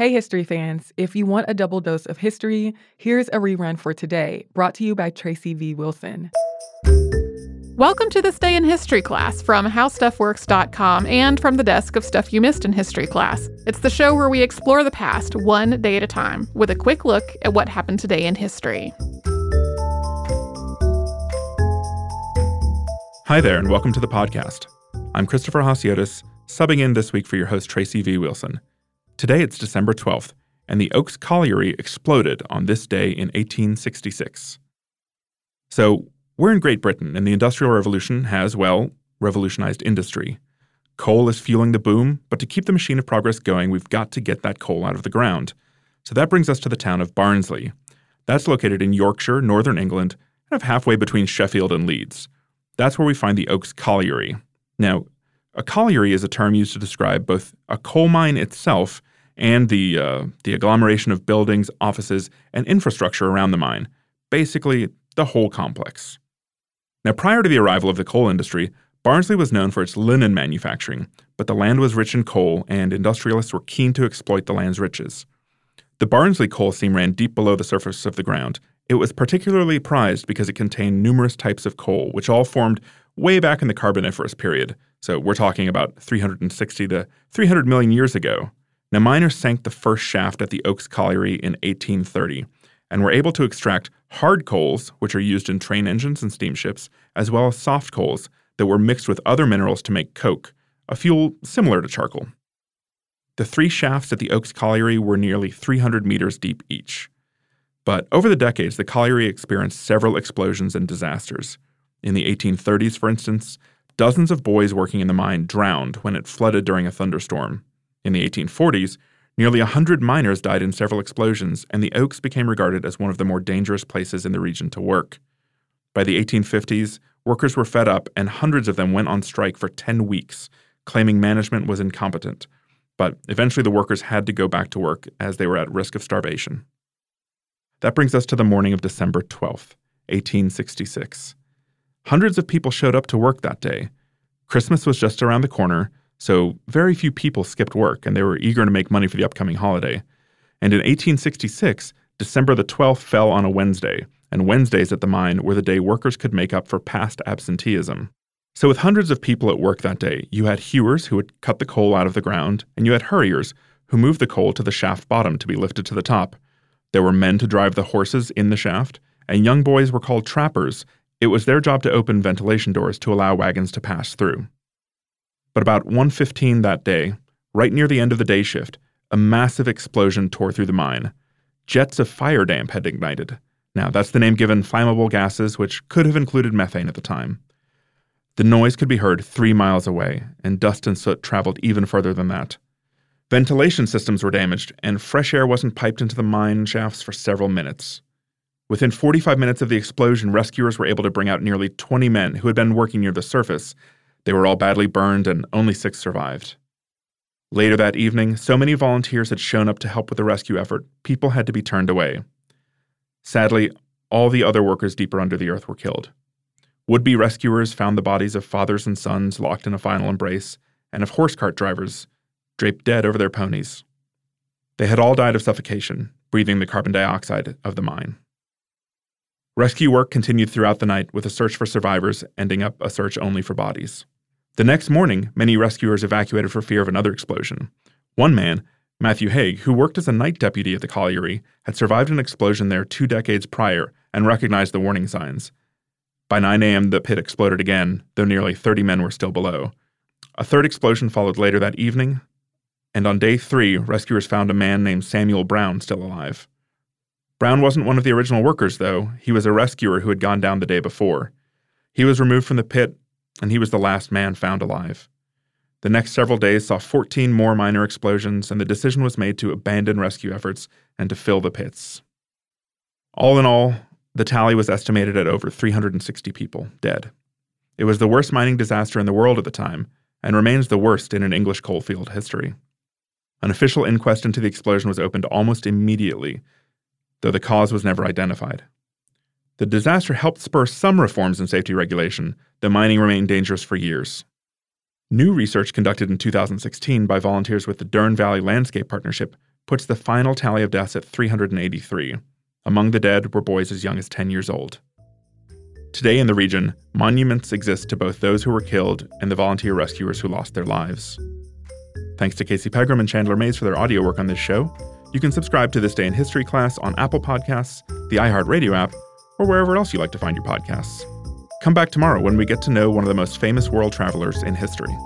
Hey, history fans. If you want a double dose of history, here's a rerun for today, brought to you by Tracy V. Wilson. Welcome to this day in history class from howstuffworks.com and from the desk of Stuff You Missed in History Class. It's the show where we explore the past one day at a time with a quick look at what happened today in history. Hi there, and welcome to the podcast. I'm Christopher Hasiotis, subbing in this week for your host, Tracy V. Wilson. Today it's December 12th, and the Oaks Colliery exploded on this day in 1866. So, we're in Great Britain, and the Industrial Revolution has, well, revolutionized industry. Coal is fueling the boom, but to keep the machine of progress going, we've got to get that coal out of the ground. So that brings us to the town of Barnsley. That's located in Yorkshire, northern England, kind of halfway between Sheffield and Leeds. That's where we find the Oaks Colliery. Now, a colliery is a term used to describe both a coal mine itself and the, uh, the agglomeration of buildings, offices, and infrastructure around the mine, basically, the whole complex. Now, prior to the arrival of the coal industry, Barnsley was known for its linen manufacturing, but the land was rich in coal, and industrialists were keen to exploit the land's riches. The Barnsley coal seam ran deep below the surface of the ground. It was particularly prized because it contained numerous types of coal, which all formed way back in the Carboniferous period. So we're talking about 360 to 300 million years ago. Now, miners sank the first shaft at the Oaks Colliery in 1830 and were able to extract hard coals, which are used in train engines and steamships, as well as soft coals that were mixed with other minerals to make coke, a fuel similar to charcoal. The three shafts at the Oaks Colliery were nearly 300 meters deep each. But over the decades, the colliery experienced several explosions and disasters. In the 1830s, for instance, dozens of boys working in the mine drowned when it flooded during a thunderstorm. In the 1840s, nearly 100 miners died in several explosions, and the Oaks became regarded as one of the more dangerous places in the region to work. By the 1850s, workers were fed up, and hundreds of them went on strike for 10 weeks, claiming management was incompetent. But eventually, the workers had to go back to work as they were at risk of starvation. That brings us to the morning of December 12th, 1866. Hundreds of people showed up to work that day. Christmas was just around the corner, so very few people skipped work and they were eager to make money for the upcoming holiday. And in 1866, December the 12th fell on a Wednesday, and Wednesdays at the mine were the day workers could make up for past absenteeism. So, with hundreds of people at work that day, you had hewers who would cut the coal out of the ground, and you had hurriers who moved the coal to the shaft bottom to be lifted to the top. There were men to drive the horses in the shaft, and young boys were called trappers. It was their job to open ventilation doors to allow wagons to pass through. But about 1:15 that day, right near the end of the day shift, a massive explosion tore through the mine. Jets of fire damp had ignited. Now, that's the name given flammable gases, which could have included methane at the time. The noise could be heard three miles away, and dust and soot traveled even further than that. Ventilation systems were damaged, and fresh air wasn't piped into the mine shafts for several minutes. Within 45 minutes of the explosion, rescuers were able to bring out nearly 20 men who had been working near the surface they were all badly burned, and only six survived. Later that evening, so many volunteers had shown up to help with the rescue effort, people had to be turned away. Sadly, all the other workers deeper under the earth were killed. Would be rescuers found the bodies of fathers and sons locked in a final embrace, and of horse cart drivers draped dead over their ponies. They had all died of suffocation, breathing the carbon dioxide of the mine. Rescue work continued throughout the night with a search for survivors ending up a search only for bodies. The next morning, many rescuers evacuated for fear of another explosion. One man, Matthew Haig, who worked as a night deputy at the colliery, had survived an explosion there two decades prior and recognized the warning signs. By 9 a.m., the pit exploded again, though nearly 30 men were still below. A third explosion followed later that evening, and on day three, rescuers found a man named Samuel Brown still alive. Brown wasn't one of the original workers, though. He was a rescuer who had gone down the day before. He was removed from the pit, and he was the last man found alive. The next several days saw 14 more minor explosions, and the decision was made to abandon rescue efforts and to fill the pits. All in all, the tally was estimated at over 360 people dead. It was the worst mining disaster in the world at the time, and remains the worst in an English coalfield history. An official inquest into the explosion was opened almost immediately, though the cause was never identified. The disaster helped spur some reforms in safety regulation, though mining remained dangerous for years. New research conducted in 2016 by volunteers with the Dearne Valley Landscape Partnership puts the final tally of deaths at 383. Among the dead were boys as young as 10 years old. Today in the region, monuments exist to both those who were killed and the volunteer rescuers who lost their lives. Thanks to Casey Pegram and Chandler Mays for their audio work on this show. You can subscribe to This Day in History class on Apple Podcasts, the iHeartRadio app, or wherever else you like to find your podcasts. Come back tomorrow when we get to know one of the most famous world travelers in history.